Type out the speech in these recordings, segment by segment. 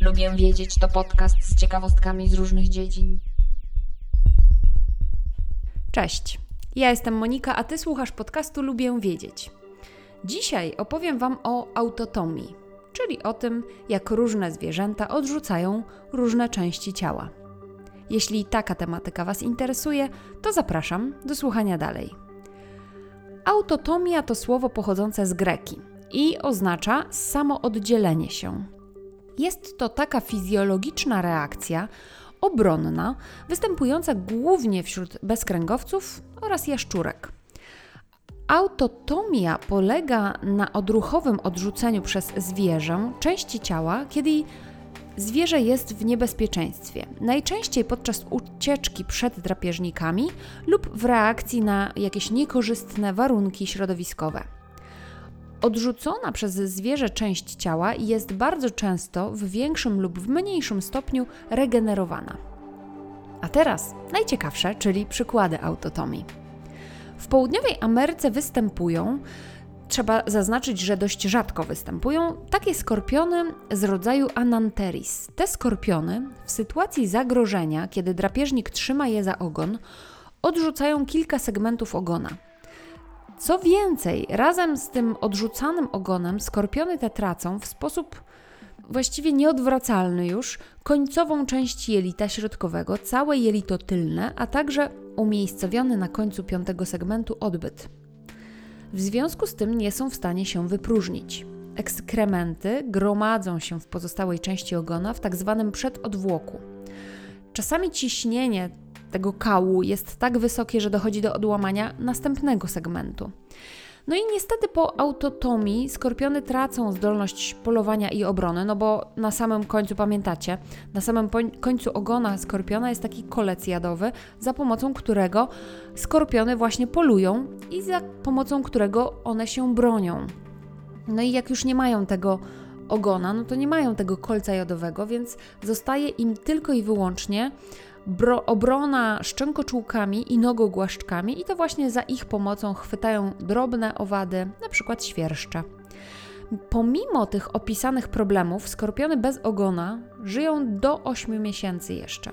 Lubię wiedzieć to podcast z ciekawostkami z różnych dziedzin. Cześć, ja jestem Monika, a ty słuchasz podcastu Lubię Wiedzieć. Dzisiaj opowiem Wam o autotomii, czyli o tym, jak różne zwierzęta odrzucają różne części ciała. Jeśli taka tematyka Was interesuje, to zapraszam do słuchania dalej. Autotomia to słowo pochodzące z greki i oznacza samooddzielenie się. Jest to taka fizjologiczna reakcja obronna, występująca głównie wśród bezkręgowców oraz jaszczurek. Autotomia polega na odruchowym odrzuceniu przez zwierzę części ciała, kiedy zwierzę jest w niebezpieczeństwie. Najczęściej podczas ucieczki przed drapieżnikami lub w reakcji na jakieś niekorzystne warunki środowiskowe. Odrzucona przez zwierzę część ciała jest bardzo często w większym lub w mniejszym stopniu regenerowana. A teraz najciekawsze, czyli przykłady autotomii. W południowej Ameryce występują, trzeba zaznaczyć, że dość rzadko występują, takie skorpiony z rodzaju Ananteris. Te skorpiony w sytuacji zagrożenia, kiedy drapieżnik trzyma je za ogon, odrzucają kilka segmentów ogona. Co więcej, razem z tym odrzucanym ogonem skorpiony te tracą w sposób właściwie nieodwracalny już końcową część jelita środkowego, całe jelito tylne, a także umiejscowiony na końcu piątego segmentu odbyt. W związku z tym nie są w stanie się wypróżnić. Ekskrementy gromadzą się w pozostałej części ogona w tak zwanym przedodwłoku. Czasami ciśnienie tego kału jest tak wysokie, że dochodzi do odłamania następnego segmentu. No i niestety po autotomii skorpiony tracą zdolność polowania i obrony, no bo na samym końcu, pamiętacie, na samym końcu ogona skorpiona jest taki kolec jadowy, za pomocą którego skorpiony właśnie polują i za pomocą którego one się bronią. No i jak już nie mają tego ogona, no to nie mają tego kolca jadowego, więc zostaje im tylko i wyłącznie bro, obrona szczękoczułkami i nogogłaszczkami i to właśnie za ich pomocą chwytają drobne owady, na przykład świerszcze. Pomimo tych opisanych problemów, skorpiony bez ogona żyją do 8 miesięcy jeszcze.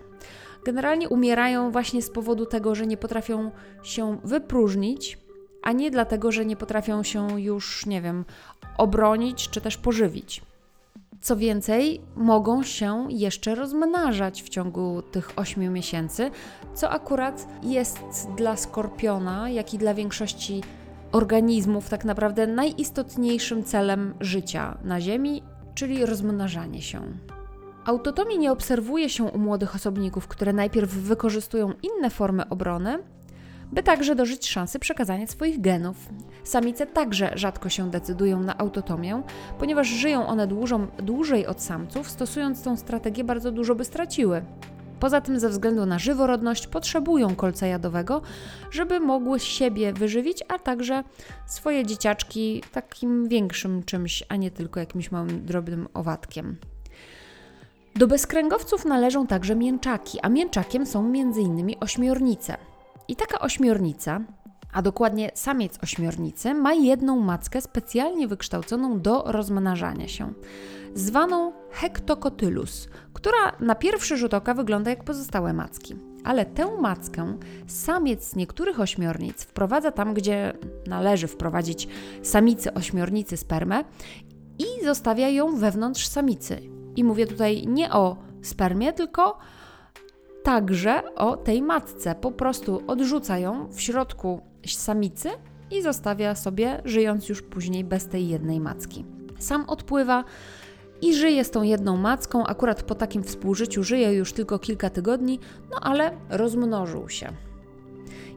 Generalnie umierają właśnie z powodu tego, że nie potrafią się wypróżnić, a nie dlatego, że nie potrafią się już, nie wiem, obronić czy też pożywić. Co więcej, mogą się jeszcze rozmnażać w ciągu tych 8 miesięcy, co akurat jest dla skorpiona, jak i dla większości organizmów tak naprawdę najistotniejszym celem życia na Ziemi, czyli rozmnażanie się. Autotomii nie obserwuje się u młodych osobników, które najpierw wykorzystują inne formy obrony, by także dożyć szansy przekazania swoich genów. Samice także rzadko się decydują na autotomię, ponieważ żyją one dłużą, dłużej od samców, stosując tą strategię bardzo dużo by straciły. Poza tym, ze względu na żyworodność, potrzebują kolca jadowego, żeby mogły siebie wyżywić, a także swoje dzieciaczki takim większym czymś, a nie tylko jakimś małym, drobnym owadkiem. Do bezkręgowców należą także mięczaki, a mięczakiem są m.in. ośmiornice. I taka ośmiornica, a dokładnie samiec ośmiornicy, ma jedną mackę specjalnie wykształconą do rozmnażania się, zwaną Hectocotylus, która na pierwszy rzut oka wygląda jak pozostałe macki. Ale tę mackę samiec niektórych ośmiornic wprowadza tam, gdzie należy wprowadzić samicy ośmiornicy spermę i zostawia ją wewnątrz samicy. I mówię tutaj nie o spermie, tylko także o tej matce. Po prostu odrzuca ją w środku samicy i zostawia sobie, żyjąc już później bez tej jednej macki. Sam odpływa i żyje z tą jedną macką. Akurat po takim współżyciu żyje już tylko kilka tygodni, no ale rozmnożył się.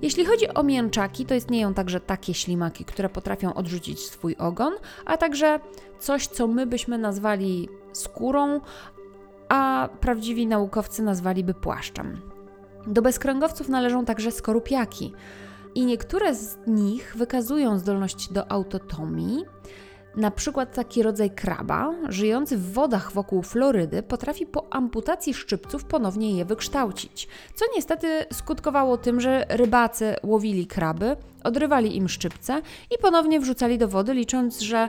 Jeśli chodzi o mięczaki, to istnieją także takie ślimaki, które potrafią odrzucić swój ogon, a także coś, co my byśmy nazwali skórą, prawdziwi naukowcy nazwaliby płaszczem. Do bezkręgowców należą także skorupiaki i niektóre z nich wykazują zdolność do autotomii, Na przykład taki rodzaj kraba, żyjący w wodach wokół Florydy, potrafi po amputacji szczypców ponownie je wykształcić, co niestety skutkowało tym, że rybacy łowili kraby, odrywali im szczypce i ponownie wrzucali do wody, licząc, że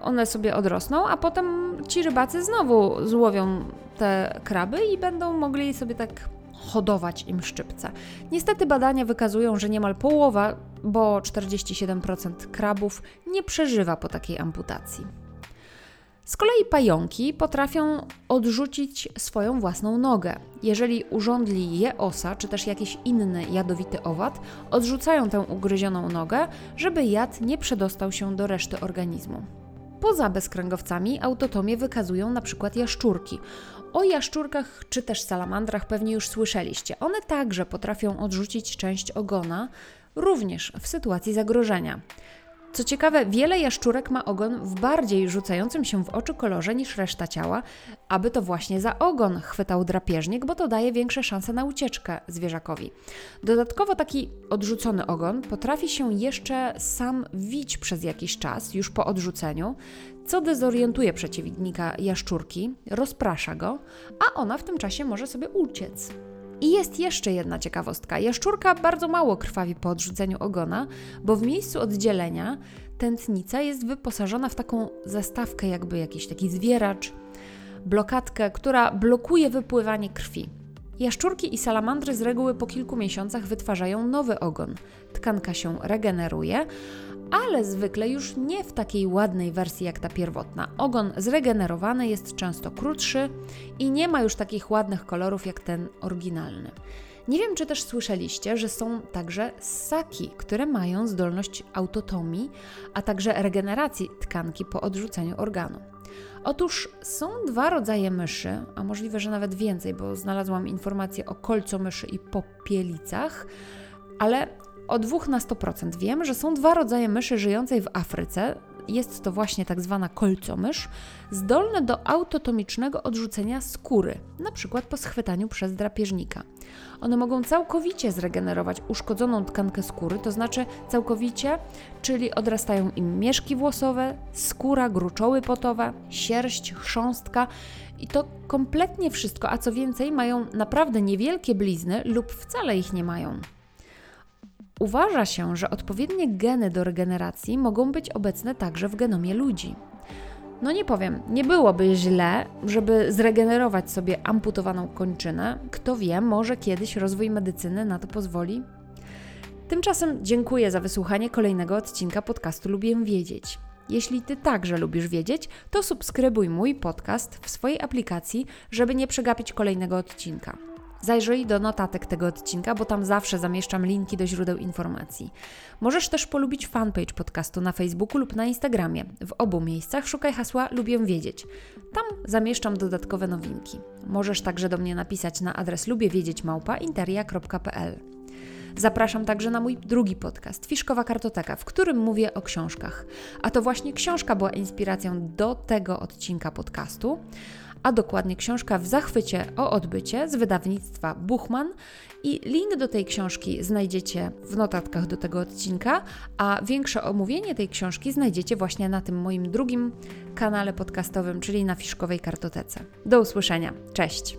one sobie odrosną, a potem ci rybacy znowu złowią te kraby i będą mogli sobie tak hodować im szczypce. Niestety badania wykazują, że niemal połowa, bo 47% krabów nie przeżywa po takiej amputacji. Z kolei pająki potrafią odrzucić swoją własną nogę. Jeżeli urządli je osa, czy też jakiś inny jadowity owad, odrzucają tę ugryzioną nogę, żeby jad nie przedostał się do reszty organizmu. Poza bezkręgowcami autotomię wykazują na przykład jaszczurki. O jaszczurkach czy też salamandrach pewnie już słyszeliście. One także potrafią odrzucić część ogona, również w sytuacji zagrożenia. Co ciekawe, wiele jaszczurek ma ogon w bardziej rzucającym się w oczy kolorze niż reszta ciała, aby to właśnie za ogon chwytał drapieżnik, bo to daje większe szanse na ucieczkę zwierzakowi. Dodatkowo taki odrzucony ogon potrafi się jeszcze sam wić przez jakiś czas, już po odrzuceniu, co dezorientuje przeciwnika jaszczurki, rozprasza go, a ona w tym czasie może sobie uciec. I jest jeszcze jedna ciekawostka. Jaszczurka bardzo mało krwawi po odrzuceniu ogona, bo w miejscu oddzielenia tętnica jest wyposażona w taką zastawkę, jakby jakiś taki zwieracz, blokadkę, która blokuje wypływanie krwi. Jaszczurki i salamandry z reguły po kilku miesiącach wytwarzają nowy ogon. Tkanka się regeneruje, ale zwykle już nie w takiej ładnej wersji jak ta pierwotna. Ogon zregenerowany jest często krótszy i nie ma już takich ładnych kolorów jak ten oryginalny. Nie wiem, czy też słyszeliście, że są także ssaki, które mają zdolność autotomii, a także regeneracji tkanki po odrzuceniu organu. Otóż są dwa rodzaje myszy, a możliwe, że nawet więcej, bo znalazłam informacje o kolcomyszy i popielicach, ale o dwóch na 100% wiem, że są dwa rodzaje myszy żyjącej w Afryce. Jest to właśnie tak zwana kolcomysz, zdolne do autotomicznego odrzucenia skóry, na przykład po schwytaniu przez drapieżnika. One mogą całkowicie zregenerować uszkodzoną tkankę skóry, to znaczy całkowicie, czyli odrastają im mieszki włosowe, skóra, gruczoły potowe, sierść, chrząstka i to kompletnie wszystko, a co więcej, mają naprawdę niewielkie blizny lub wcale ich nie mają. Uważa się, że odpowiednie geny do regeneracji mogą być obecne także w genomie ludzi. No nie powiem, nie byłoby źle, żeby zregenerować sobie amputowaną kończynę. Kto wie, może kiedyś rozwój medycyny na to pozwoli. Tymczasem dziękuję za wysłuchanie kolejnego odcinka podcastu Lubię Wiedzieć. Jeśli Ty także lubisz wiedzieć, to subskrybuj mój podcast w swojej aplikacji, żeby nie przegapić kolejnego odcinka. Zajrzyj do notatek tego odcinka, bo tam zawsze zamieszczam linki do źródeł informacji. Możesz też polubić fanpage podcastu na Facebooku lub na Instagramie. W obu miejscach szukaj hasła Lubię Wiedzieć. Tam zamieszczam dodatkowe nowinki. Możesz także do mnie napisać na adres lubiewiedzieć.interia.pl Zapraszam także na mój drugi podcast, Fiszkowa Kartoteka, w którym mówię o książkach. A to właśnie książka była inspiracją do tego odcinka podcastu a dokładnie książka W zachwycie o odbycie z wydawnictwa Buchman. I link do tej książki znajdziecie w notatkach do tego odcinka, a większe omówienie tej książki znajdziecie właśnie na tym moim drugim kanale podcastowym, czyli na Fiszkowej Kartotece. Do usłyszenia. Cześć!